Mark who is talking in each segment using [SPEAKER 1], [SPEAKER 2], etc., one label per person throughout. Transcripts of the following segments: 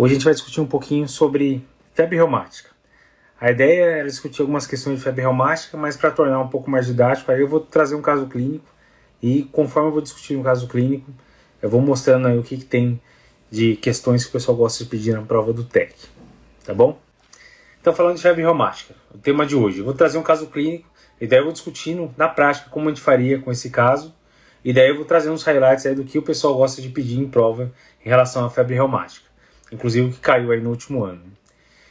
[SPEAKER 1] Hoje a gente vai discutir um pouquinho sobre febre reumática. A ideia era discutir algumas questões de febre reumática, mas para tornar um pouco mais didático, aí eu vou trazer um caso clínico e conforme eu vou discutir um caso clínico, eu vou mostrando aí o que, que tem de questões que o pessoal gosta de pedir na prova do TEC. Tá bom? Então, falando de febre reumática, o tema de hoje, eu vou trazer um caso clínico e daí eu vou discutindo na prática como a gente faria com esse caso e daí eu vou trazer uns highlights aí do que o pessoal gosta de pedir em prova em relação à febre reumática inclusive o que caiu aí no último ano.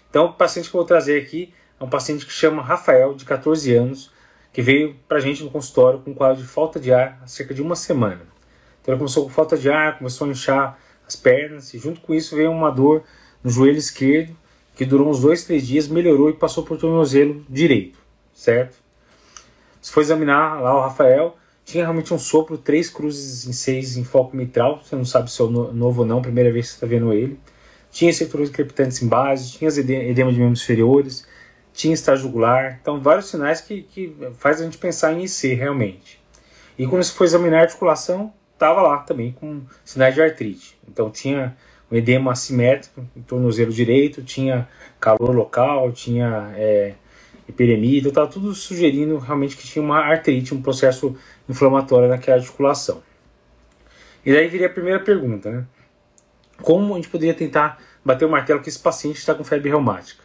[SPEAKER 1] Então, o paciente que eu vou trazer aqui é um paciente que chama Rafael, de 14 anos, que veio para a gente no consultório com um quadro de falta de ar há cerca de uma semana. Então, ele começou com falta de ar, começou a inchar as pernas, e junto com isso veio uma dor no joelho esquerdo, que durou uns dois, três dias, melhorou e passou por tornozelo direito, certo? Se for examinar lá o Rafael, tinha realmente um sopro, três cruzes em seis em foco mitral, você não sabe se é novo ou não, primeira vez que você está vendo ele tinha estruturas crepitantes em base, tinha edema de membros inferiores, tinha estágio jugular, então vários sinais que, que faz a gente pensar em IC realmente. E quando se foi examinar a articulação, estava lá também com sinais de artrite. Então tinha um edema assimétrico em tornozelo direito, tinha calor local, tinha é, então estava tudo sugerindo realmente que tinha uma artrite, um processo inflamatório naquela articulação. E daí viria a primeira pergunta, né? Como a gente poderia tentar bater o martelo que esse paciente está com febre reumática.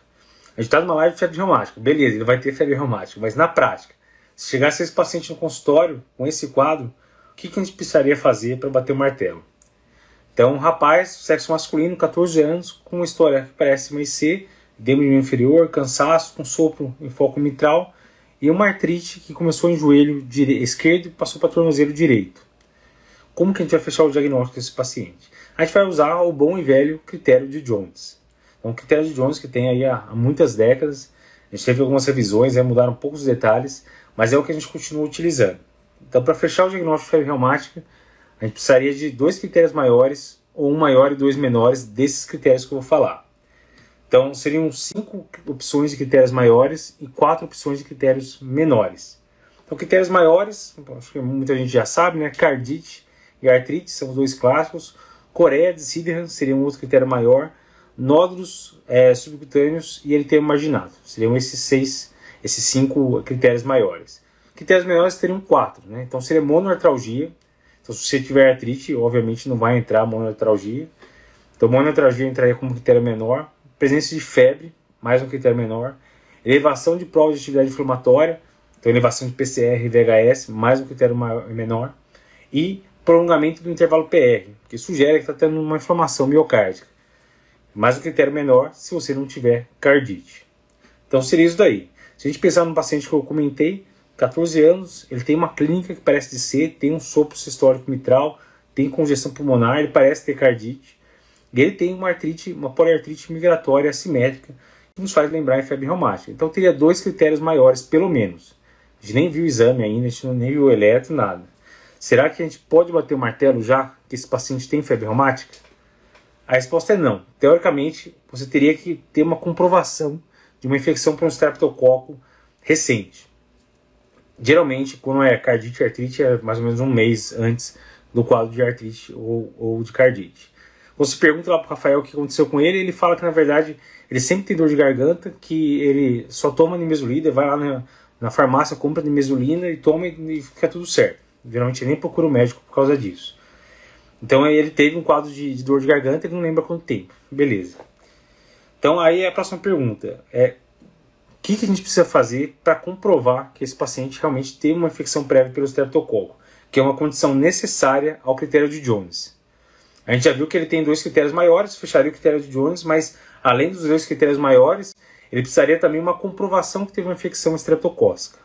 [SPEAKER 1] A gente está numa live de febre reumática, beleza, ele vai ter febre reumática, mas na prática, se chegasse esse paciente no consultório com esse quadro, o que, que a gente precisaria fazer para bater o martelo? Então, um rapaz, sexo masculino, 14 anos, com uma história que parece uma IC, edema inferior, cansaço, com sopro em foco mitral e uma artrite que começou em joelho esquerdo e passou para tornozelo direito. Como que a gente vai fechar o diagnóstico desse paciente? A gente vai usar o bom e velho critério de Jones. Então, o critério de Jones que tem aí há, há muitas décadas, a gente teve algumas revisões, né, mudaram poucos detalhes, mas é o que a gente continua utilizando. Então, para fechar o diagnóstico de febre reumática, a gente precisaria de dois critérios maiores, ou um maior e dois menores desses critérios que eu vou falar. Então, seriam cinco opções de critérios maiores e quatro opções de critérios menores. Então, critérios maiores, acho que muita gente já sabe, né? Cardite e artrite são os dois clássicos. Coreia de Siderham seria um outro critério maior, nódulos é, subcutâneos e eritema marginado. Seriam esses seis, esses cinco critérios maiores. Critérios menores teriam quatro, né? Então seria monoartralgia. Então se você tiver artrite, obviamente não vai entrar monoartralgia. Então monoartralgia entraria como critério menor. Presença de febre, mais um critério menor. Elevação de prova de atividade inflamatória, então elevação de PCR e VHS, mais um critério maior, menor. E prolongamento do intervalo PR, que sugere que está tendo uma inflamação miocárdica. Mas o critério menor se você não tiver cardite. Então seria isso daí. Se a gente pensar no paciente que eu comentei, 14 anos, ele tem uma clínica que parece de ser, tem um sopro sistólico mitral, tem congestão pulmonar, ele parece ter cardite. E ele tem uma artrite, uma poliartrite migratória assimétrica, que nos faz lembrar em febre reumática. Então teria dois critérios maiores, pelo menos. A gente nem viu o exame ainda, a gente nem viu o eletro, nada. Será que a gente pode bater o martelo já que esse paciente tem febre reumática? A resposta é não. Teoricamente, você teria que ter uma comprovação de uma infecção por um streptococo recente. Geralmente, quando é cardite e artrite, é mais ou menos um mês antes do quadro de artrite ou, ou de cardite. Você pergunta lá para o Rafael o que aconteceu com ele, ele fala que na verdade ele sempre tem dor de garganta, que ele só toma nimesulida, vai lá na, na farmácia, compra nimesulina e toma e fica tudo certo. Geralmente nem procura o médico por causa disso. Então ele teve um quadro de, de dor de garganta, ele não lembra quanto tempo. Beleza. Então aí a próxima pergunta é o que, que a gente precisa fazer para comprovar que esse paciente realmente teve uma infecção prévia pelo streptococo, que é uma condição necessária ao critério de Jones. A gente já viu que ele tem dois critérios maiores, fecharia o critério de Jones, mas além dos dois critérios maiores, ele precisaria também uma comprovação que teve uma infecção estreptocócica.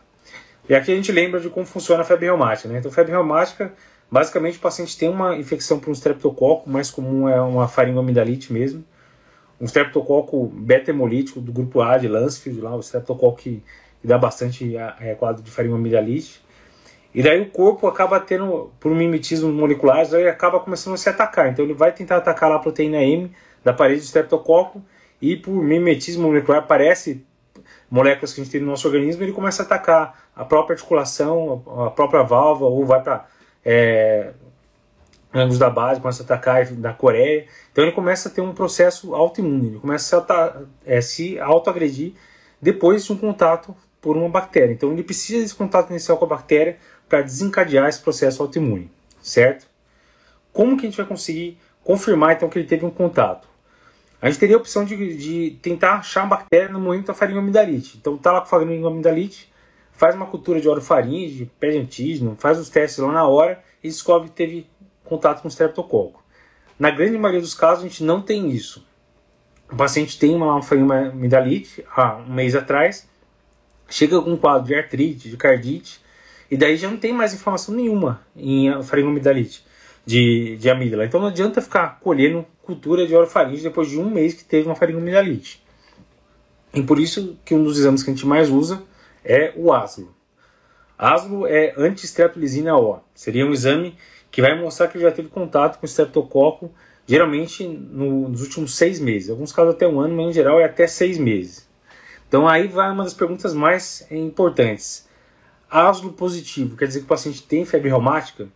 [SPEAKER 1] E aqui a gente lembra de como funciona a febre reumática. Né? Então, febre reumática, basicamente o paciente tem uma infecção por um streptococo, mais comum é uma faringoamidalite mesmo. Um streptococo beta-hemolítico do grupo A de Lansfield, lá, o streptococo que, dá bastante é, quadro de faringoamidalite. E daí o corpo acaba tendo, por mimetismo molecular, daí acaba começando a se atacar. Então ele vai tentar atacar lá a proteína M da parede do streptococo e por mimetismo molecular aparece moléculas que a gente tem no nosso organismo, ele começa a atacar a própria articulação, a própria válvula, ou vai para é, ângulos da base, começa a atacar da Coreia. Então ele começa a ter um processo autoimune, ele começa a é, se autoagredir depois de um contato por uma bactéria. Então ele precisa desse contato inicial com a bactéria para desencadear esse processo autoimune, certo? Como que a gente vai conseguir confirmar então que ele teve um contato? A gente teria a opção de, de tentar achar uma bactéria no momento da faringoamidalite. Então tá lá com faringoamidalite, faz uma cultura de orofaringe, pede antígeno, faz os testes lá na hora e descobre que teve contato com o streptococo. Na grande maioria dos casos a gente não tem isso. O paciente tem uma faringoamidalite há um mês atrás, chega com um quadro de artrite, de cardite, e daí já não tem mais informação nenhuma em faringoamidalite de, de amígdala. Então não adianta ficar colhendo cultura de orofaringe depois de um mês que teve uma faringoamidalite. E por isso que um dos exames que a gente mais usa é o ASLO. ASLO é anti-streptolizina O. Seria um exame que vai mostrar que ele já teve contato com o streptococo, geralmente no, nos últimos seis meses. Em alguns casos até um ano, mas em geral é até seis meses. Então aí vai uma das perguntas mais importantes. Aslo positivo quer dizer que o paciente tem febre reumática?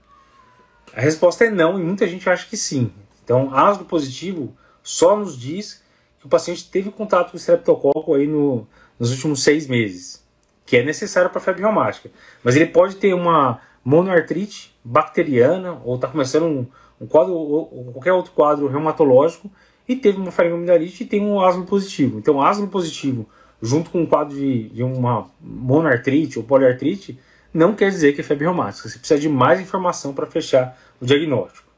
[SPEAKER 1] A resposta é não e muita gente acha que sim. Então, aslo positivo só nos diz que o paciente teve contato com streptococo aí no, nos últimos seis meses, que é necessário para febre reumática. Mas ele pode ter uma monoartrite bacteriana ou está começando um, um quadro ou qualquer outro quadro reumatológico e teve uma faringoamidalite e tem um aslo positivo. Então, aslo positivo junto com um quadro de, de uma monoartrite ou poliartrite, não quer dizer que é febre reumática. Você precisa de mais informação para fechar o diagnóstico.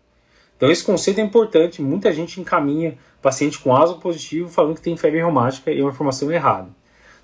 [SPEAKER 1] Então esse conceito é importante. Muita gente encaminha paciente com ASO positivo falando que tem febre reumática e é uma informação errada.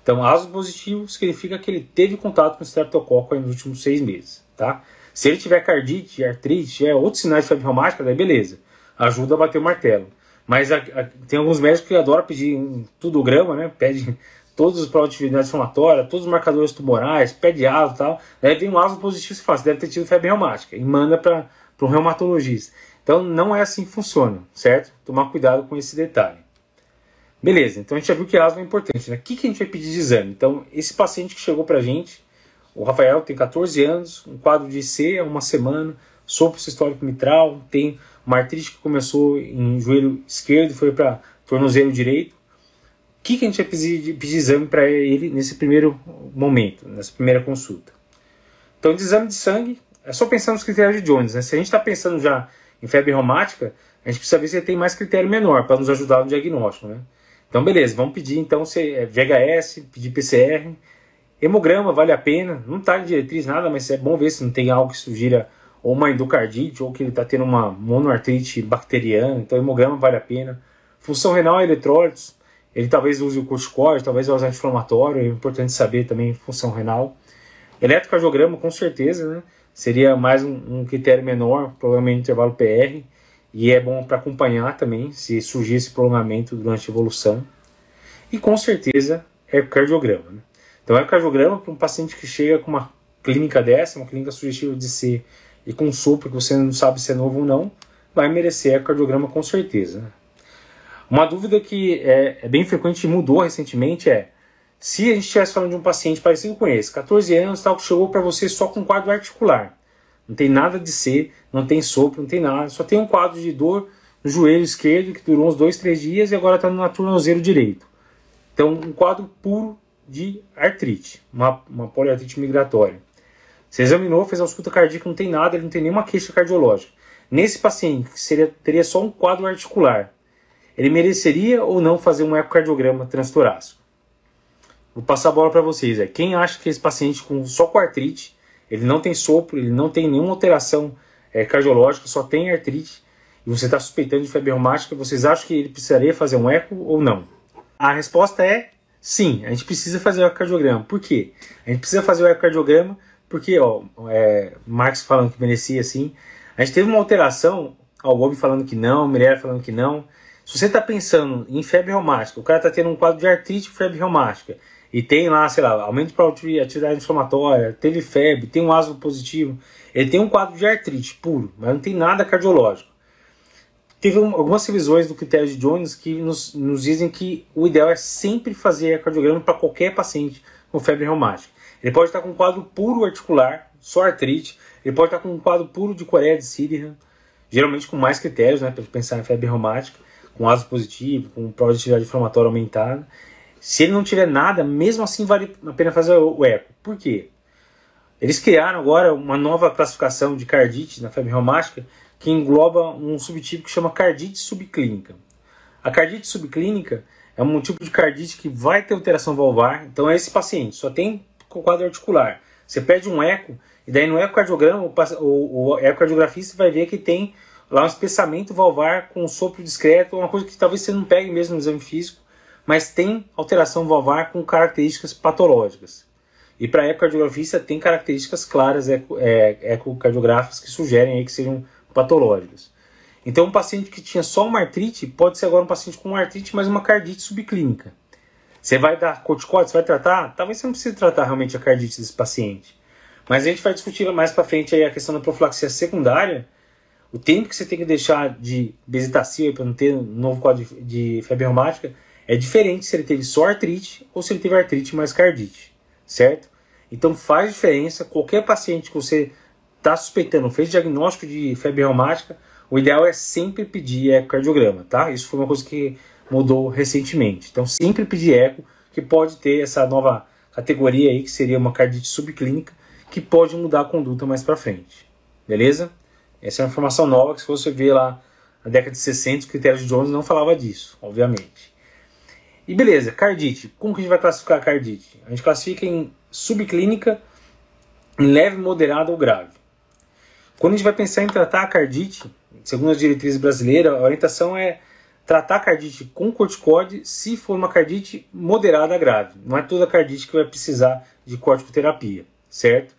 [SPEAKER 1] Então ASO positivo significa que ele teve contato com o streptococo nos últimos seis meses. Tá? Se ele tiver cardite, artrite, outros sinais de febre reumática, daí beleza. Ajuda a bater o martelo. Mas a, a, tem alguns médicos que adoram pedir um tudograma, né? Pede todos os provas de atividade inflamatória, todos os marcadores tumorais, pé de aso e tal. Aí vem um aso positivo e fala, você deve ter tido febre reumática. E manda para um reumatologista. Então não é assim que funciona, certo? Tomar cuidado com esse detalhe. Beleza, então a gente já viu que asma é importante. Né? O que, que a gente vai pedir de exame? Então, esse paciente que chegou para a gente, o Rafael tem 14 anos, um quadro de IC há uma semana, sopro sistólico mitral, tem uma artrite que começou em joelho esquerdo foi para tornozelo direito que, que a gente vai pedir, pedir exame para ele nesse primeiro momento, nessa primeira consulta? Então, de exame de sangue, é só pensar nos critérios de Jones. Né? Se a gente está pensando já em febre reumática, a gente precisa ver se ele tem mais critério menor para nos ajudar no diagnóstico. Né? Então, beleza, vamos pedir então é VHS, pedir PCR. Hemograma vale a pena, não está em diretriz nada, mas é bom ver se não tem algo que sugira ou uma endocardite ou que ele está tendo uma monoartrite bacteriana. Então, hemograma vale a pena. Função renal e eletrólitos, ele talvez use o corticoide, talvez use anti-inflamatório, é importante saber também função renal. Eletrocardiograma, com certeza, né? Seria mais um, um critério menor, provavelmente intervalo PR, e é bom para acompanhar também se surgir esse prolongamento durante a evolução. E com certeza é cardiograma. Né? Então, é cardiograma para um paciente que chega com uma clínica dessa, uma clínica sugestiva de ser e com sopro que você não sabe se é novo ou não, vai merecer cardiograma com certeza. Uma dúvida que é, é bem frequente e mudou recentemente é se a gente estivesse falando de um paciente parecido com esse, 14 anos, tal, que chegou para você só com quadro articular, não tem nada de ser, não tem sopro, não tem nada, só tem um quadro de dor no joelho esquerdo que durou uns dois, três dias e agora está no tornozelo direito. Então, um quadro puro de artrite, uma, uma poliartrite migratória. Você examinou, fez a ausculta cardíaca, não tem nada, ele não tem nenhuma queixa cardiológica. Nesse paciente, seria, teria só um quadro articular, ele mereceria ou não fazer um ecocardiograma transtorácico? Vou passar a bola para vocês. É quem acha que esse paciente com só com artrite, ele não tem sopro, ele não tem nenhuma alteração é, cardiológica, só tem artrite, e você está suspeitando de febre reumática, vocês acham que ele precisaria fazer um eco ou não? A resposta é sim, a gente precisa fazer o ecocardiograma. Por quê? A gente precisa fazer o ecocardiograma porque, ó, é, Marx falando que merecia sim. A gente teve uma alteração, ó, o Gobi falando que não, Mirella falando que não. Se você está pensando em febre reumática, o cara está tendo um quadro de artrite febre reumática, e tem lá, sei lá, aumento de atividade inflamatória, teve febre, tem um asno positivo, ele tem um quadro de artrite puro, mas não tem nada cardiológico. Teve um, algumas revisões do critério de Jones que nos, nos dizem que o ideal é sempre fazer cardiograma para qualquer paciente com febre reumática. Ele pode estar com um quadro puro articular, só artrite, ele pode estar com um quadro puro de Coreia de Síria, geralmente com mais critérios, né, para pensar em febre reumática, com ácido positivo, com prova de atividade inflamatória aumentada. Se ele não tiver nada, mesmo assim vale a pena fazer o eco. Por quê? Eles criaram agora uma nova classificação de cardite na febre reumática que engloba um subtipo que chama cardite subclínica. A cardite subclínica é um tipo de cardite que vai ter alteração valvar, então é esse paciente, só tem quadro articular. Você pede um eco, e daí no ecocardiograma, o, o ecocardiografista vai ver que tem lá um espessamento valvar com um sopro discreto, uma coisa que talvez você não pegue mesmo no exame físico, mas tem alteração valvar com características patológicas. E para ecocardiografista tem características claras eco, é, ecocardiográficas que sugerem aí que sejam patológicas. Então, um paciente que tinha só uma artrite pode ser agora um paciente com uma artrite, mas uma cardite subclínica. Você vai dar corticóide, você vai tratar? Talvez você não precise tratar realmente a cardite desse paciente. Mas a gente vai discutir mais para frente aí a questão da profilaxia secundária, o tempo que você tem que deixar de bezetacil para não ter um novo quadro de, de febre reumática é diferente se ele teve só artrite ou se ele teve artrite mais cardite, certo? Então faz diferença. Qualquer paciente que você está suspeitando, fez diagnóstico de febre reumática, o ideal é sempre pedir ecocardiograma, tá? Isso foi uma coisa que mudou recentemente. Então sempre pedir eco, que pode ter essa nova categoria aí, que seria uma cardite subclínica, que pode mudar a conduta mais para frente. Beleza? Essa é uma informação nova que se você ver lá na década de 60, os critérios de Jones não falava disso, obviamente. E beleza, cardite. Como que a gente vai classificar a cardite? A gente classifica em subclínica, em leve, moderada ou grave. Quando a gente vai pensar em tratar a cardite, segundo as diretrizes brasileiras, a orientação é tratar a cardite com corticóide se for uma cardite moderada a grave. Não é toda cardite que vai precisar de corticoterapia, certo?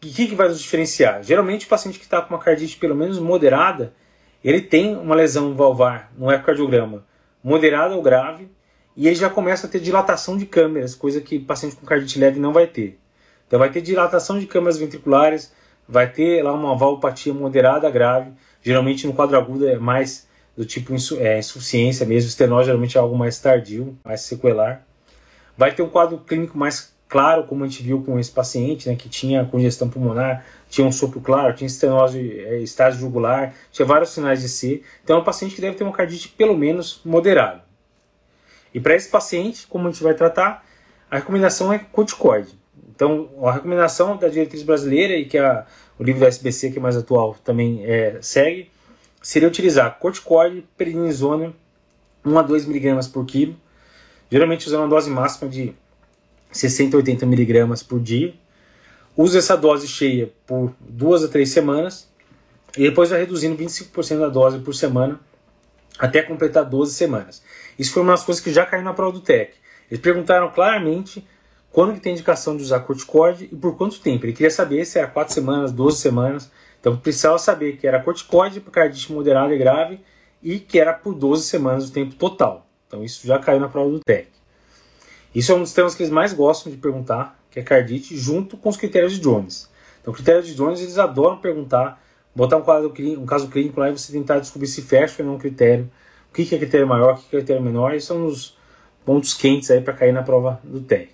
[SPEAKER 1] O que, que vai nos diferenciar? Geralmente o paciente que está com uma cardite pelo menos moderada, ele tem uma lesão valvar no ecocardiograma moderada ou grave, e ele já começa a ter dilatação de câmeras, coisa que paciente com cardite leve não vai ter. Então vai ter dilatação de câmeras ventriculares, vai ter lá uma valvopatia moderada grave, geralmente no quadro agudo é mais do tipo insu é, insuficiência mesmo, estenose geralmente é algo mais tardio, mais sequelar. Vai ter um quadro clínico mais claro, como a gente viu com esse paciente, né, que tinha congestão pulmonar, tinha um sopro claro, tinha estenose, é, estágio jugular, tinha vários sinais de C. Então é um paciente que deve ter uma cardite pelo menos moderada. E para esse paciente, como a gente vai tratar, a recomendação é corticoide. Então, a recomendação da diretriz brasileira e que a, o livro do SBC, que é mais atual, também é, segue, seria utilizar corticoide, prednisona, 1 a 2 mg por quilo, geralmente usando uma dose máxima de 60 a 80 mg por dia. Usa essa dose cheia por 2 a 3 semanas e depois vai reduzindo 25% da dose por semana até completar 12 semanas. Isso foi uma das coisas que já caiu na prova do TEC. Eles perguntaram claramente quando que tem indicação de usar corticoide e por quanto tempo. Ele queria saber se era 4 semanas, 12 semanas. Então precisava saber que era corticoide para cardite moderada e grave e que era por 12 semanas o tempo total. Então isso já caiu na prova do TEC. Isso é um dos temas que eles mais gostam de perguntar, que é cardite, junto com os critérios de Jones. Então, critérios de Jones eles adoram perguntar, botar um, quadro, um caso clínico lá e você tentar descobrir se fecha ou não um critério, o que é critério maior, o que é critério menor, e são os pontos quentes aí para cair na prova do TEC.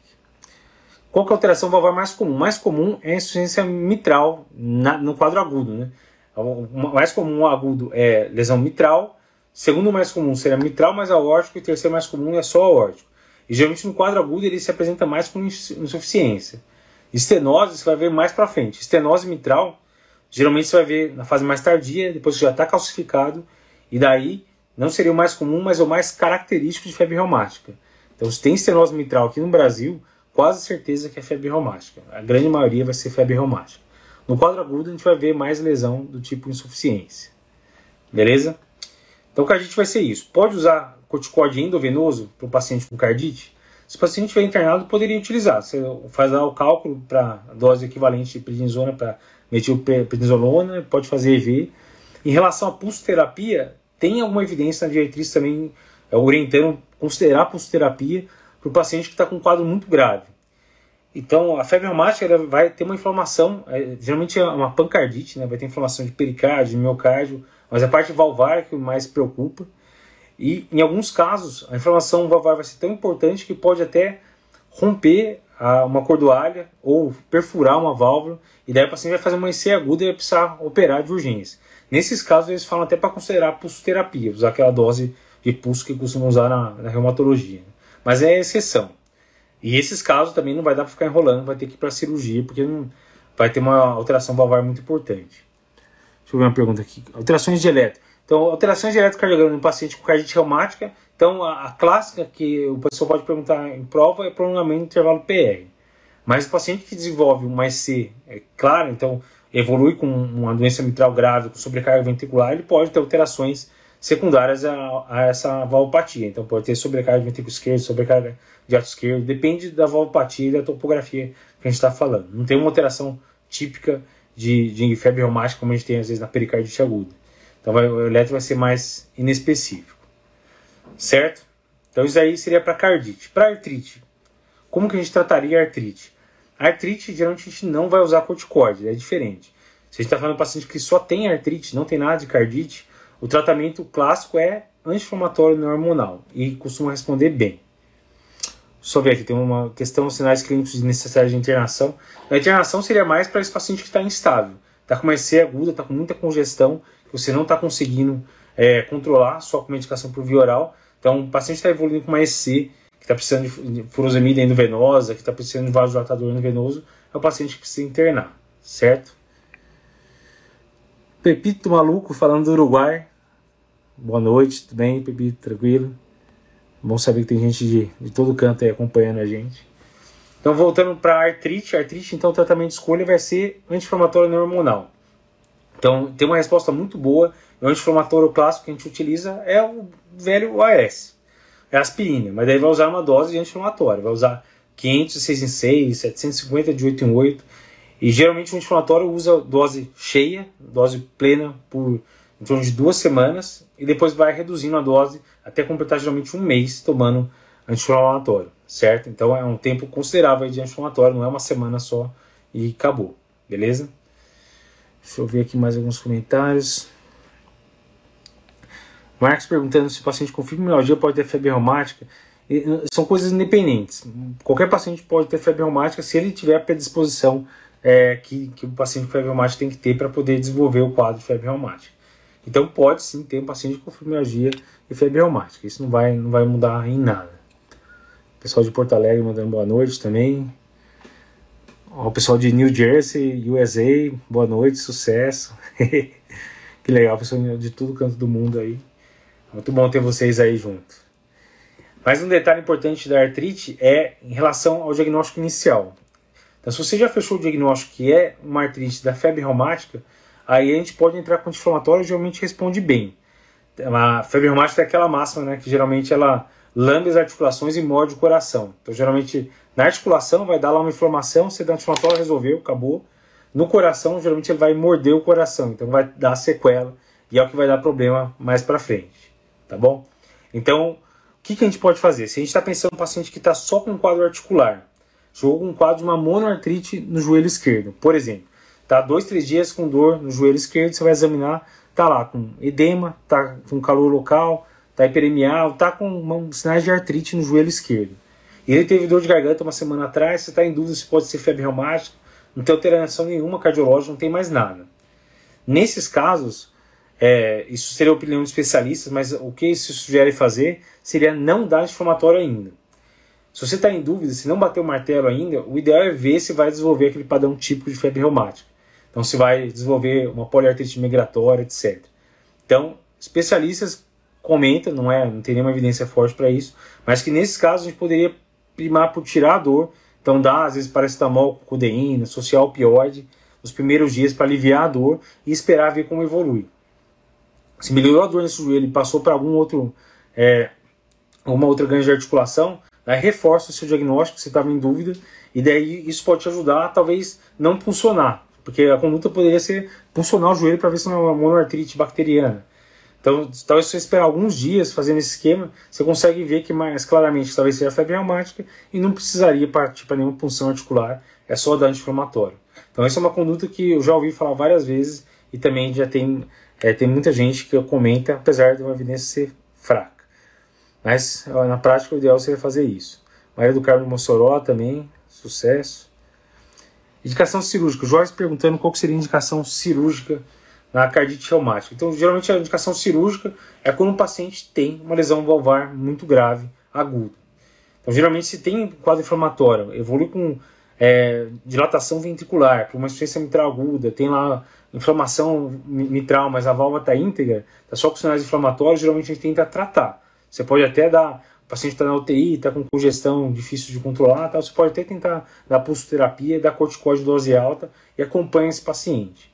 [SPEAKER 1] Qual que é a alteração valvar mais comum? Mais comum é a insuficiência mitral na, no quadro agudo. Né? O mais comum agudo é lesão mitral, segundo mais comum seria mitral mais aórtico, e terceiro mais comum é só aórtico. E geralmente no quadro agudo ele se apresenta mais com insuficiência. Estenose você vai ver mais para frente. Estenose mitral, geralmente você vai ver na fase mais tardia, depois que já está calcificado, e daí não seria o mais comum, mas é o mais característico de febre reumática. Então, se tem estenose mitral aqui no Brasil, quase certeza que é febre reumática. A grande maioria vai ser febre reumática. No quadro agudo, a gente vai ver mais lesão do tipo insuficiência. Beleza? Então, o que a gente vai ser isso. Pode usar corticóide endovenoso para o paciente com cardite, se o paciente estiver internado, poderia utilizar. Você faz lá o cálculo para a dose equivalente de prednisona para metilprednisolona, pode fazer EV. Em relação à pulsoterapia, tem alguma evidência na diretriz também é, orientando considerar pulsoterapia para o paciente que está com um quadro muito grave. Então, a febre reumática vai ter uma inflamação, é, geralmente é uma pancardite, né? vai ter inflamação de pericárdio, miocárdio, mas a parte valvar é que mais preocupa. E em alguns casos, a inflamação valvar vai ser tão importante que pode até romper a, uma cordoalha ou perfurar uma válvula, e daí o paciente vai fazer uma IC aguda e vai precisar operar de urgência. Nesses casos, eles falam até para considerar pulsoterapia, usar aquela dose de pulso que costumam usar na, na reumatologia. Mas é exceção. E esses casos também não vai dar para ficar enrolando, vai ter que ir para cirurgia, porque não, vai ter uma alteração valvar muito importante. Deixa eu ver uma pergunta aqui. Alterações de eletro. Então, alterações de eletrocardiograma no paciente com cardite reumática. Então, a, a, clássica que o pessoal pode perguntar em prova é prolongamento do intervalo PR. Mas o paciente que desenvolve um IC, é claro, então evolui com uma doença mitral grave, com sobrecarga ventricular, ele pode ter alterações secundárias a, a essa valvopatia. Então, pode ter sobrecarga de ventrículo esquerdo, sobrecarga de ato esquerdo, depende da valvopatia e da topografia que a gente está falando. Não tem uma alteração típica de, de febre reumática como a gente tem às vezes na pericardite aguda. Então vai, o eletro vai ser mais inespecífico. Certo? Então isso aí seria para cardite. Para artrite, como que a gente trataria a artrite? A artrite, geralmente a gente não vai usar corticoide, é diferente. Se a gente está falando de um paciente que só tem artrite, não tem nada de cardite, o tratamento clássico é anti-inflamatório não hormonal e costuma responder bem. Só ver aqui, tem uma questão, sinais clínicos necessidade de internação. A internação seria mais para esse paciente que está instável, está com uma EC aguda, está com muita congestão, você não está conseguindo é, controlar só com medicação por via oral. Então, o paciente está evoluindo com uma EC, que está precisando de furosemida endovenosa, que está precisando de vasodilatador endovenoso, é o paciente que precisa internar, certo? Pepito Maluco falando do Uruguai. Boa noite, tudo bem, Pepito? Tranquilo? Bom saber que tem gente de, de todo canto aí acompanhando a gente. Então, voltando para artrite, artrite, então o tratamento de escolha vai ser anti-inflamatório hormonal. Então, tem uma resposta muito boa. O anti-inflamatório clássico que a gente utiliza é o velho AS, é aspirina, mas daí vai usar uma dose de anti-inflamatório, vai usar 500 de 6 em 6, 750 de 8 em 8. E geralmente o anti-inflamatório usa dose cheia, dose plena por em torno de duas semanas e depois vai reduzindo a dose até completar geralmente um mês tomando anti-inflamatório, certo? Então é um tempo considerável de anti-inflamatório, não é uma semana só e acabou, beleza? Deixa eu ver aqui mais alguns comentários. Marcos perguntando se o paciente com fibromialgia pode ter febre reumática. São coisas independentes. Qualquer paciente pode ter febre reumática se ele tiver a predisposição é, que, que o paciente com febre reumática tem que ter para poder desenvolver o quadro de febre reumática. Então pode sim ter um paciente com fibromialgia e febre reumática. Isso não vai, não vai mudar em nada. Pessoal de Porto Alegre mandando boa noite também. O pessoal de New Jersey, USA, boa noite, sucesso. que legal, pessoal de todo canto do mundo aí. Muito bom ter vocês aí junto. Mas um detalhe importante da artrite é em relação ao diagnóstico inicial. Então, se você já fechou o diagnóstico que é uma artrite da febre reumática, aí a gente pode entrar com anti-inflamatório e geralmente responde bem. A febre reumática é aquela máxima, né, que geralmente ela lambe as articulações e morde o coração. Então, geralmente, na articulação vai dar lá uma inflamação, você dá anti-inflamatório, resolveu, acabou. No coração, geralmente ele vai morder o coração, então vai dar sequela e é o que vai dar problema mais para frente, tá bom? Então, o que, que a gente pode fazer? Se a gente está pensando em um paciente que está só com um quadro articular, jogo um quadro de uma monoartrite no joelho esquerdo, por exemplo, Tá dois, três dias com dor no joelho esquerdo, você vai examinar, tá lá com edema, tá com calor local, tá hiperemial, tá com sinais de artrite no joelho esquerdo. Ele teve dor de garganta uma semana atrás, você está em dúvida se pode ser febre reumática, não tem alteração nenhuma cardiológica, não tem mais nada. Nesses casos, é, isso seria a opinião de especialistas, mas o que isso sugere fazer seria não dar inflamatório ainda. Se você está em dúvida, se não bater o martelo ainda, o ideal é ver se vai desenvolver aquele padrão típico de febre reumática. Então se vai desenvolver uma poliartrite migratória, etc. Então, especialistas comentam, não é, não tem nenhuma evidência forte para isso, mas que nesses casos a gente poderia primar por tirar a dor, então dar às vezes paracetamol com codeína, social opioide nos primeiros dias para aliviar a dor e esperar ver como evolui. Se melhorou a dor nesse joelho e passou para algum outro é, uma outra ganho de articulação, aí reforça o seu diagnóstico, se estava em dúvida, e daí isso pode te ajudar talvez não funcionar. Porque a conduta poderia ser puncionar o joelho para ver se não é uma monoartrite bacteriana. Então, talvez se você esperar alguns dias fazendo esse esquema, você consegue ver que mais claramente talvez seja febre reumática e não precisaria partir para nenhuma punção articular, é só dar anti-inflamatório. Então, essa é uma conduta que eu já ouvi falar várias vezes e também já tem, é, tem muita gente que comenta, apesar de uma evidência ser fraca. Mas na prática o ideal seria fazer isso. Maria do Carmo Mossoró também, sucesso. Indicação cirúrgica. O Jorge perguntando qual seria a indicação cirúrgica na cardite reumática. Então, geralmente a indicação cirúrgica é quando o paciente tem uma lesão valvar muito grave, aguda. Então, geralmente, se tem quadro inflamatório, evolui com é, dilatação ventricular, por uma insuficiência mitral aguda, tem lá inflamação mitral, mas a válvula está íntegra, está só com sinais inflamatórios, geralmente a gente tenta tratar. Você pode até dar, o paciente está na UTI, está com congestão difícil de controlar, tá? você pode até tentar dar pulsoterapia, dar corticóide dose alta e acompanha esse paciente.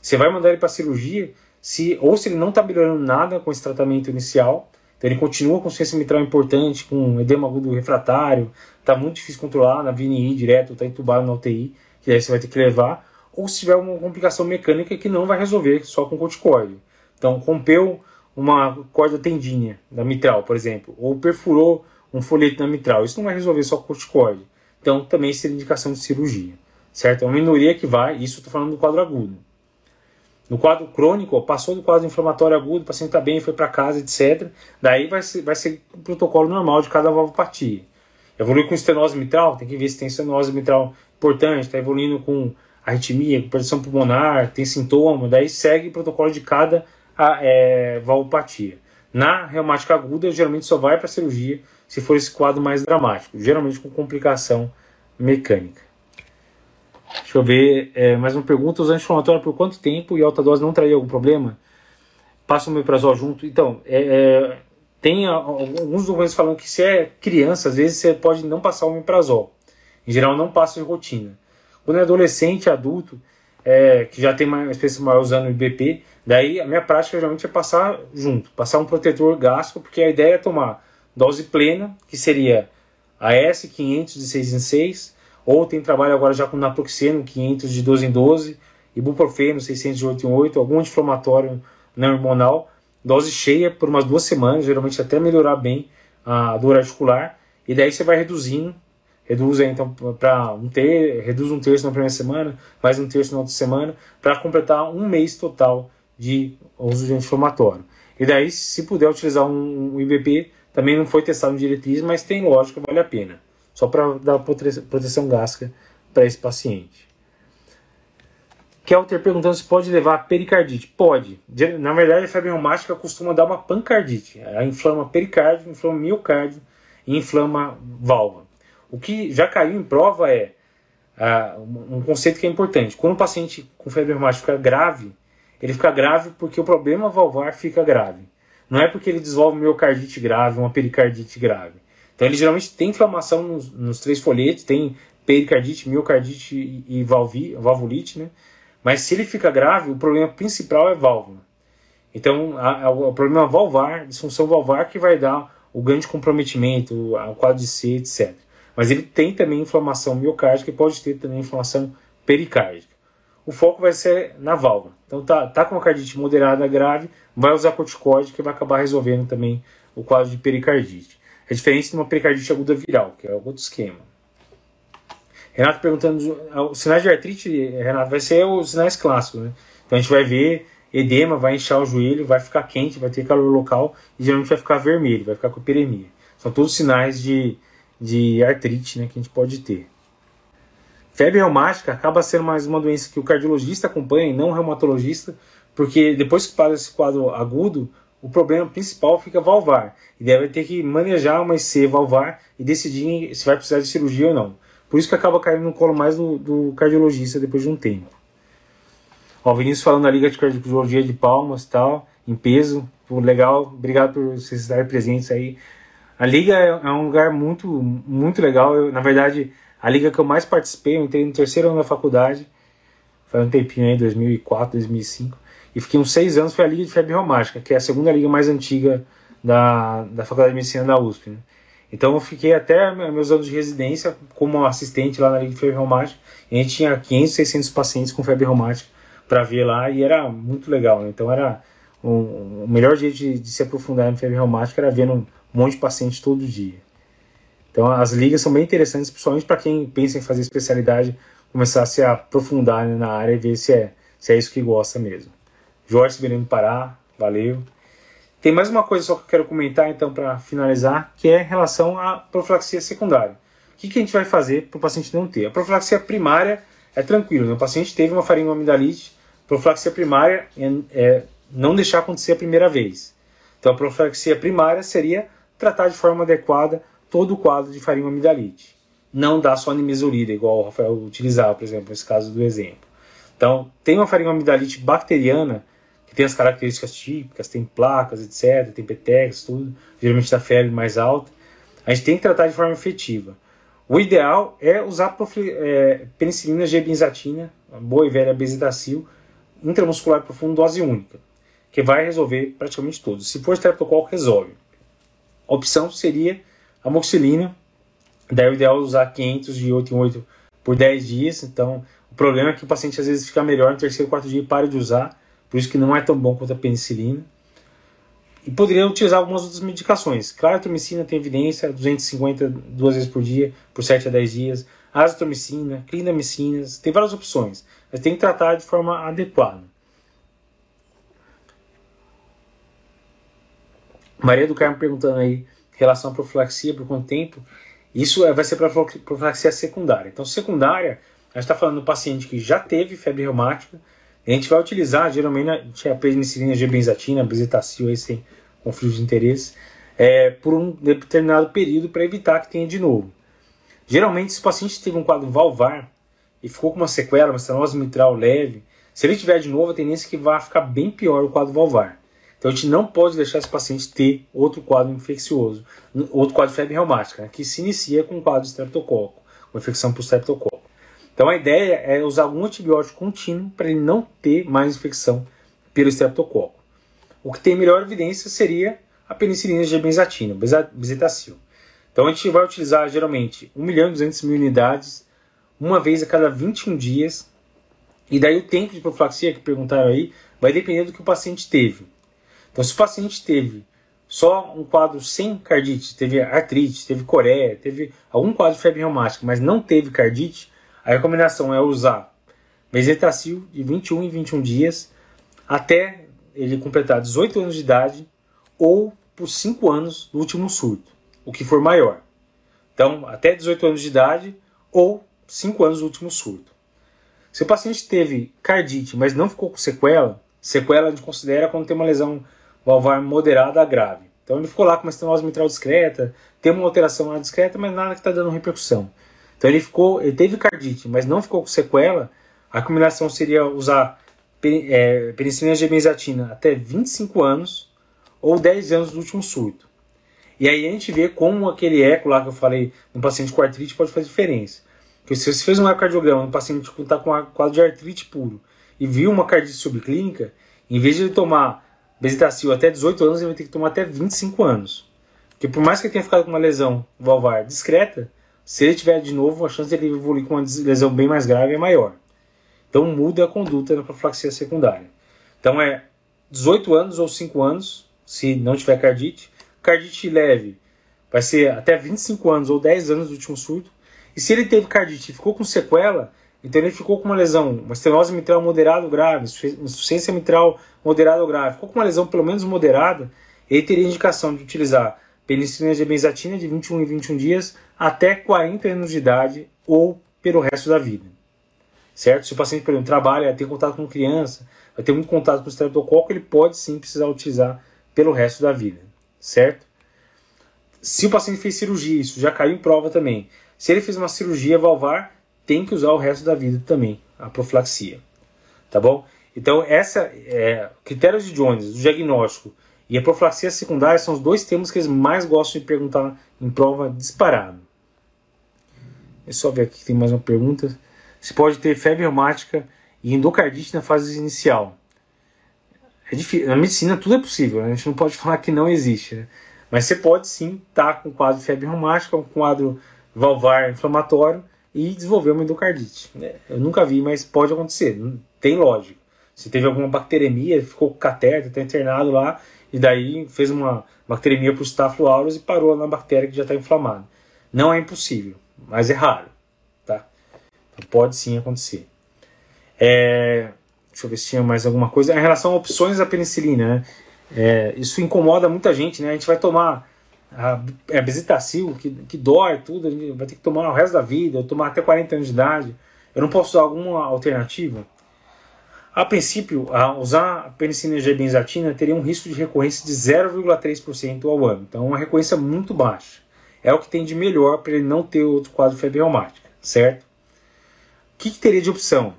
[SPEAKER 1] Você vai mandar ele para cirurgia, se, ou se ele não está melhorando nada com esse tratamento inicial, então ele continua com ciência mitral importante, com edema agudo refratário, está muito difícil controlar na VNI direto, está entubado na UTI, que aí você vai ter que levar, ou se tiver uma complicação mecânica que não vai resolver só com corticoide. Então, rompeu uma corda tendínea da mitral, por exemplo, ou perfurou um folheto na mitral, isso não vai resolver só com corticoide. Então, também seria indicação de cirurgia, certo? É uma minoria que vai, isso estou falando do quadro agudo. No quadro crônico, passou do quadro inflamatório agudo, o paciente está bem, foi para casa, etc. Daí vai ser, vai ser o protocolo normal de cada valvopatia. Evolui com estenose mitral, tem que ver se tem estenose mitral importante, está evoluindo com arritmia, com pulmonar, tem sintoma, daí segue o protocolo de cada é, valvopatia. Na reumática aguda, geralmente só vai para cirurgia se for esse quadro mais dramático, geralmente com complicação mecânica. Deixa eu ver, é, mais uma pergunta. Usar anti-inflamatório por quanto tempo e alta dose não traria algum problema? Passa o meprazol junto? Então, é, é, tem alguns documentos falando que se é criança, às vezes você pode não passar o meprazol. Em geral, não passa de rotina. Quando é adolescente, adulto, é, que já tem uma experiência maior usando o IBP, daí a minha prática geralmente é passar junto, passar um protetor gástrico, porque a ideia é tomar dose plena, que seria a S500 de 6 em 6, ou tem trabalho agora já com naproxeno 500 de 12 em 12, ibuprofeno 600 de 8 em 8, algum anti-inflamatório não hormonal, dose cheia por umas duas semanas, geralmente até melhorar bem a dor articular, e daí você vai reduzindo, reduz então para um ter, reduz um terço na primeira semana, mais um terço na outra semana, para completar um mês total de uso de anti-inflamatório. E daí, se puder utilizar um, um IBP, também não foi testado em diretriz, mas tem lógica, vale a pena só para dar proteção gástrica para esse paciente. Kelter perguntando se pode levar a pericardite. Pode. Na verdade, a febre reumática costuma dar uma pancardite. Ela inflama pericárdio, inflama miocárdio e inflama válvula. O que já caiu em prova é uh, um conceito que é importante. Quando o paciente com febre reumática fica grave, ele fica grave porque o problema valvar fica grave. Não é porque ele desenvolve miocardite grave, uma pericardite grave. Então ele geralmente tem inflamação nos, nos três folhetos, tem pericardite, miocardite e valvi, valvulite, né? Mas se ele fica grave, o problema principal é válvula. Então, o problema valvar, disfunção valvar, que vai dar o grande comprometimento, o quadro de C, etc. Mas ele tem também inflamação miocárdica e pode ter também inflamação pericárdica. O foco vai ser na válvula. Então, tá, tá com uma cardite moderada grave, vai usar corticóide que vai acabar resolvendo também o quadro de pericardite. É diferente de uma pericardite aguda viral, que é outro esquema. Renato perguntando, os sinais de artrite, Renato, vai ser os sinais clássicos, né? Então a gente vai ver edema, vai inchar o joelho, vai ficar quente, vai ter calor local e geralmente vai ficar vermelho, vai ficar com hiperemia. São todos sinais de, de artrite né, que a gente pode ter. Febre reumática acaba sendo mais uma doença que o cardiologista acompanha e não o reumatologista, porque depois que passa esse quadro agudo, o problema principal fica valvar. E deve ter que manejar uma IC valvar e decidir se vai precisar de cirurgia ou não. Por isso que acaba caindo no colo mais do, do cardiologista depois de um tempo. Ó, o Vinícius falando da Liga de Cardiologia de Palmas tal, em peso. Legal, obrigado por vocês estarem presentes aí. A Liga é, é um lugar muito, muito legal. Eu, na verdade, a Liga que eu mais participei, eu entrei no terceiro ano da faculdade. Foi um tempinho aí, 2004, 2005 e fiquei uns seis anos, foi a Liga de Febre Reumática, que é a segunda liga mais antiga da, da Faculdade de Medicina da USP. Né? Então eu fiquei até meus anos de residência como assistente lá na Liga de Febre Reumática, e a gente tinha 500, 600 pacientes com febre reumática para ver lá, e era muito legal. Né? Então era um, o melhor jeito de, de, se aprofundar em febre reumática era vendo um monte de pacientes todo dia. Então as ligas são bem interessantes, principalmente para quem pensa em fazer especialidade, começar a se aprofundar né, na área e ver se é, se é isso que gosta mesmo. Jorge do Pará, valeu. Tem mais uma coisa só que eu quero comentar então para finalizar, que é em relação à profilaxia secundária. O que, que a gente vai fazer para o paciente não ter? A profilaxia primária é tranquilo, né? o paciente teve uma faringoamidalite, Profilaxia primária é, é não deixar acontecer a primeira vez. Então, a profilaxia primária seria tratar de forma adequada todo o quadro de faringoamidalite. Não dar só nimesulida, igual o Rafael utilizava, por exemplo, nesse caso do exemplo. Então, tem uma faringoamidalite bacteriana, que tem as características típicas, tem placas, etc., tem petex, tudo, geralmente da febre mais alta. A gente tem que tratar de forma efetiva. O ideal é usar é, penicilina G-benzatina, boa e velha bezetacil, intramuscular profundo, dose única, que vai resolver praticamente tudo. Se for streptococcus, resolve. A opção seria amoxicilina, daí o ideal é usar 500 de 8 em 8 por 10 dias, então o problema é que o paciente às vezes fica melhor no terceiro, quarto dia e para de usar, por isso que não é tão bom quanto a penicilina. E poderia utilizar algumas outras medicações. Claritromicina tem evidência, 250 duas vezes por dia, por 7 a 10 dias. Azitromicina, clindamicinas, tem várias opções. Mas tem que tratar de forma adequada. Maria do Carmo perguntando aí relação à profilaxia, por quanto tempo. Isso é, vai ser para profilaxia secundária. Então, secundária, a gente está falando do paciente que já teve febre reumática, a gente vai utilizar, geralmente, a penicilina G-benzatina, bezetacil, esse tem conflito de interesse, é, por um determinado período para evitar que tenha de novo. Geralmente, se o paciente teve um quadro valvar e ficou com uma sequela, uma estenose mitral leve, se ele tiver de novo, a tendência é que vai ficar bem pior o quadro valvar. Então a gente não pode deixar esse paciente ter outro quadro infeccioso, outro quadro de febre reumática, né, que se inicia com um quadro de streptococo, com infecção por streptococo. Então a ideia é usar algum antibiótico contínuo para ele não ter mais infecção pelo streptococo. O que tem melhor evidência seria a penicilina de benzatina, bezetacil. Então a gente vai utilizar geralmente 1 milhão e 200 mil unidades uma vez a cada 21 dias. E daí o tempo de profilaxia que perguntaram aí vai depender do que o paciente teve. Então, se o paciente teve só um quadro sem cardite, teve artrite, teve coreia, teve algum quadro de febre reumática, mas não teve cardite, a recomendação é usar bezetacil de 21 em 21 dias até ele completar 18 anos de idade ou por 5 anos do último surto, o que for maior. Então, até 18 anos de idade ou 5 anos do último surto. Se o paciente teve cardite, mas não ficou com sequela, sequela a gente considera quando tem uma lesão valvar moderada a grave. Então ele ficou lá com uma estenose mitral discreta, tem uma alteração lá discreta, mas nada que está dando repercussão. Então ele ficou, ele teve cardite, mas não ficou com sequela. A combinação seria usar é, penicilina G-benzatina até 25 anos ou 10 anos do último surto. E aí a gente vê como aquele eco lá que eu falei no paciente com artrite pode fazer diferença. Porque se você fez um ecocardiograma no paciente que está com quadro de artrite puro e viu uma cardite subclínica, em vez de ele tomar Bezetacil até 18 anos, ele vai ter que tomar até 25 anos. Porque por mais que ele tenha ficado com uma lesão valvar discreta, se ele tiver de novo, a chance dele evoluir com uma lesão bem mais grave é maior. Então muda a conduta na profilaxia secundária. Então é 18 anos ou 5 anos, se não tiver cardite. Cardite leve vai ser até 25 anos ou 10 anos do último surto. E se ele teve cardite e ficou com sequela, então ele ficou com uma lesão, uma estenose mitral moderada ou grave, insuficiência mitral moderada ou grave, ficou com uma lesão pelo menos moderada, ele teria indicação de utilizar penicilina de benzatina de 21 em 21 dias até 40 anos de idade ou pelo resto da vida. Certo? Se o paciente, por exemplo, trabalha, tem contato com criança, vai ter muito contato com o estreptococo, ele pode sim precisar utilizar pelo resto da vida. Certo? Se o paciente fez cirurgia, isso já caiu em prova também. Se ele fez uma cirurgia valvar, tem que usar o resto da vida também, a profilaxia. Tá bom? Então, essa é, critérios de Jones, o diagnóstico e a profilaxia secundária são os dois temas que eles mais gostam de perguntar em prova disparado. É só ver aqui que tem mais uma pergunta. Se pode ter febre reumática e endocardite na fase inicial. É difícil. Na medicina tudo é possível, né? a gente não pode falar que não existe. Né? Mas você pode sim estar tá com quadro de febre reumática, um quadro valvar inflamatório e desenvolver uma endocardite. É, eu nunca vi, mas pode acontecer, tem lógica. Se teve alguma bacteremia, ficou com catéter, está internado lá, e daí fez uma bacteremia para o aureus e parou na bactéria que já está inflamada. Não é impossível, mas é raro. Tá? Então pode sim acontecer. É, deixa eu ver se tinha mais alguma coisa. Em relação a opções da penicilina, né? É, isso incomoda muita gente, né? A gente vai tomar a, é a bezetacil, que, que dói tudo, a gente vai ter que tomar o resto da vida, tomar até 40 anos de idade. Eu não posso usar alguma alternativa? A princípio, a usar a penicilina G benzatina teria um risco de recorrência de 0,3% ao ano. Então, uma recorrência muito baixa. É o que tem de melhor para ele não ter outro quadro de febre reumática, certo? O que, que teria de opção?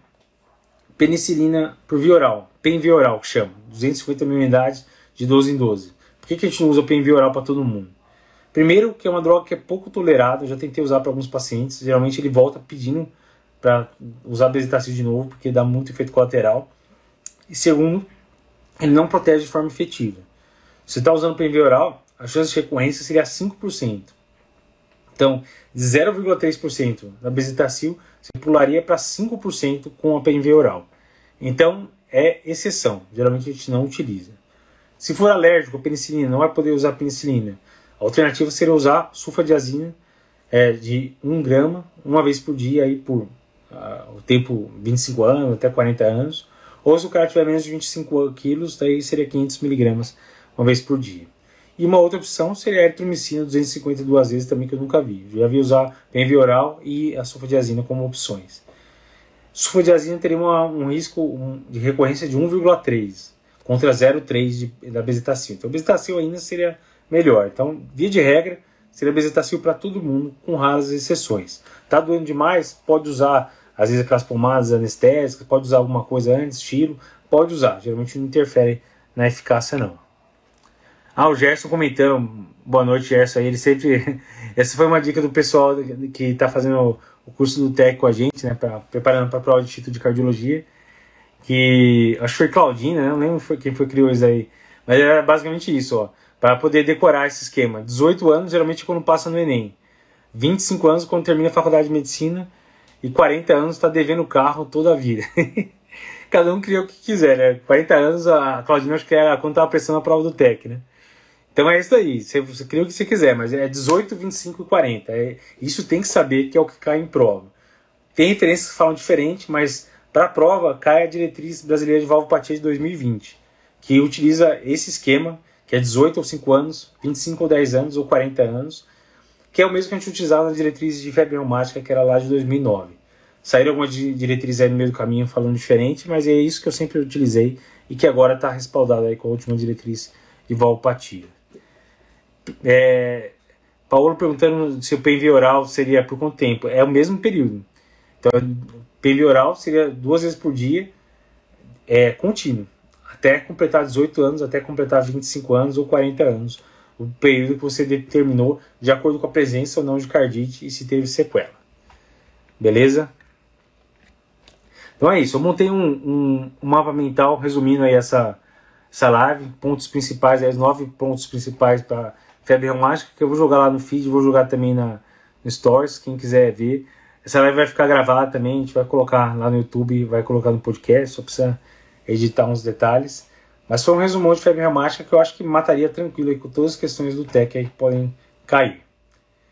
[SPEAKER 1] Penicilina por via oral, PEN via oral, que chama, 250 mil unidades de 12 em 12. Por que, que a gente não usa PEN via oral para todo mundo? Primeiro, que é uma droga que é pouco tolerada, eu já tentei usar para alguns pacientes, geralmente ele volta pedindo para usar bezetacil de novo, porque dá muito efeito colateral. E segundo, ele não protege de forma efetiva. Se está usando PNV oral, a chance de recorrência seria 5%. Então, de 0,3% da bezetacil, você pularia para 5% com a PNV oral. Então, é exceção. Geralmente a gente não utiliza. Se for alérgico à penicilina, não vai poder usar penicilina. A alternativa seria usar sulfadiazina é, de 1 grama uma vez por dia aí por uh, o tempo 25 anos até 40 anos. Ou se o cara tiver menos de 25 quilos, daí seria 500 miligramas uma vez por dia. E uma outra opção seria a eritromicina 252 vezes também que eu nunca vi. Já vi usar oral e a sulfadiazina como opções. Sulfadiazina teria uma, um risco de recorrência de 1,3 contra 0,3 da bezetacil. Então, bezetacil ainda seria melhor. Então, via de regra, seria bezetacil para todo mundo, com raras exceções. Tá doendo demais? Pode usar, às vezes, aquelas pomadas anestésicas, pode usar alguma coisa antes, tiro, pode usar. Geralmente não interfere na eficácia, não. Ah, o Gerson comentando, boa noite, Gerson. Ele sempre. Essa foi uma dica do pessoal que está fazendo o curso do TEC com a gente, né, pra, preparando para a prova de título de cardiologia. Que acho que foi Claudina, né? Não lembro quem foi criou isso aí. Mas era basicamente isso, ó para poder decorar esse esquema. 18 anos, geralmente quando passa no Enem. 25 anos quando termina a faculdade de medicina. E 40 anos está devendo o carro toda a vida. Cada um cria o que quiser, né? 40 anos, a Claudina acho que era quando estava prestando a prova do TEC, né? Então é isso aí, você, você cria o que você quiser, mas é 18, 25 e 40. É, isso tem que saber que é o que cai em prova. Tem referências que falam diferente, mas para a prova cai a diretriz brasileira de valvopatia de 2020, que utiliza esse esquema que é 18 ou 5 anos, 25 ou 10 anos ou 40 anos, que é o mesmo que a gente utilizava na diretriz de febre reumática, que era lá de 2009. Saíram algumas diretrizes aí no meio do caminho falando diferente, mas é isso que eu sempre utilizei e que agora está respaldado aí com a última diretriz de valvopatia. É, Paulo perguntando se o PNV oral seria por quanto tempo. É o mesmo período. Então, PNV oral seria duas vezes por dia, é contínuo até completar 18 anos, até completar 25 anos ou 40 anos, o período que você determinou de acordo com a presença ou não de cardite e se teve sequela. Beleza? Então é isso, eu montei um, um, um mapa mental resumindo aí essa, essa live, pontos principais, aí, os nove pontos principais para febre reumática, que eu vou jogar lá no feed, vou jogar também na, no Stories, quem quiser ver. Essa live vai ficar gravada também, a gente vai colocar lá no YouTube, vai colocar no podcast, só precisa editar uns detalhes. Mas foi um resumão de febre reumática que eu acho que mataria tranquilo aí com todas as questões do TEC aí que podem cair.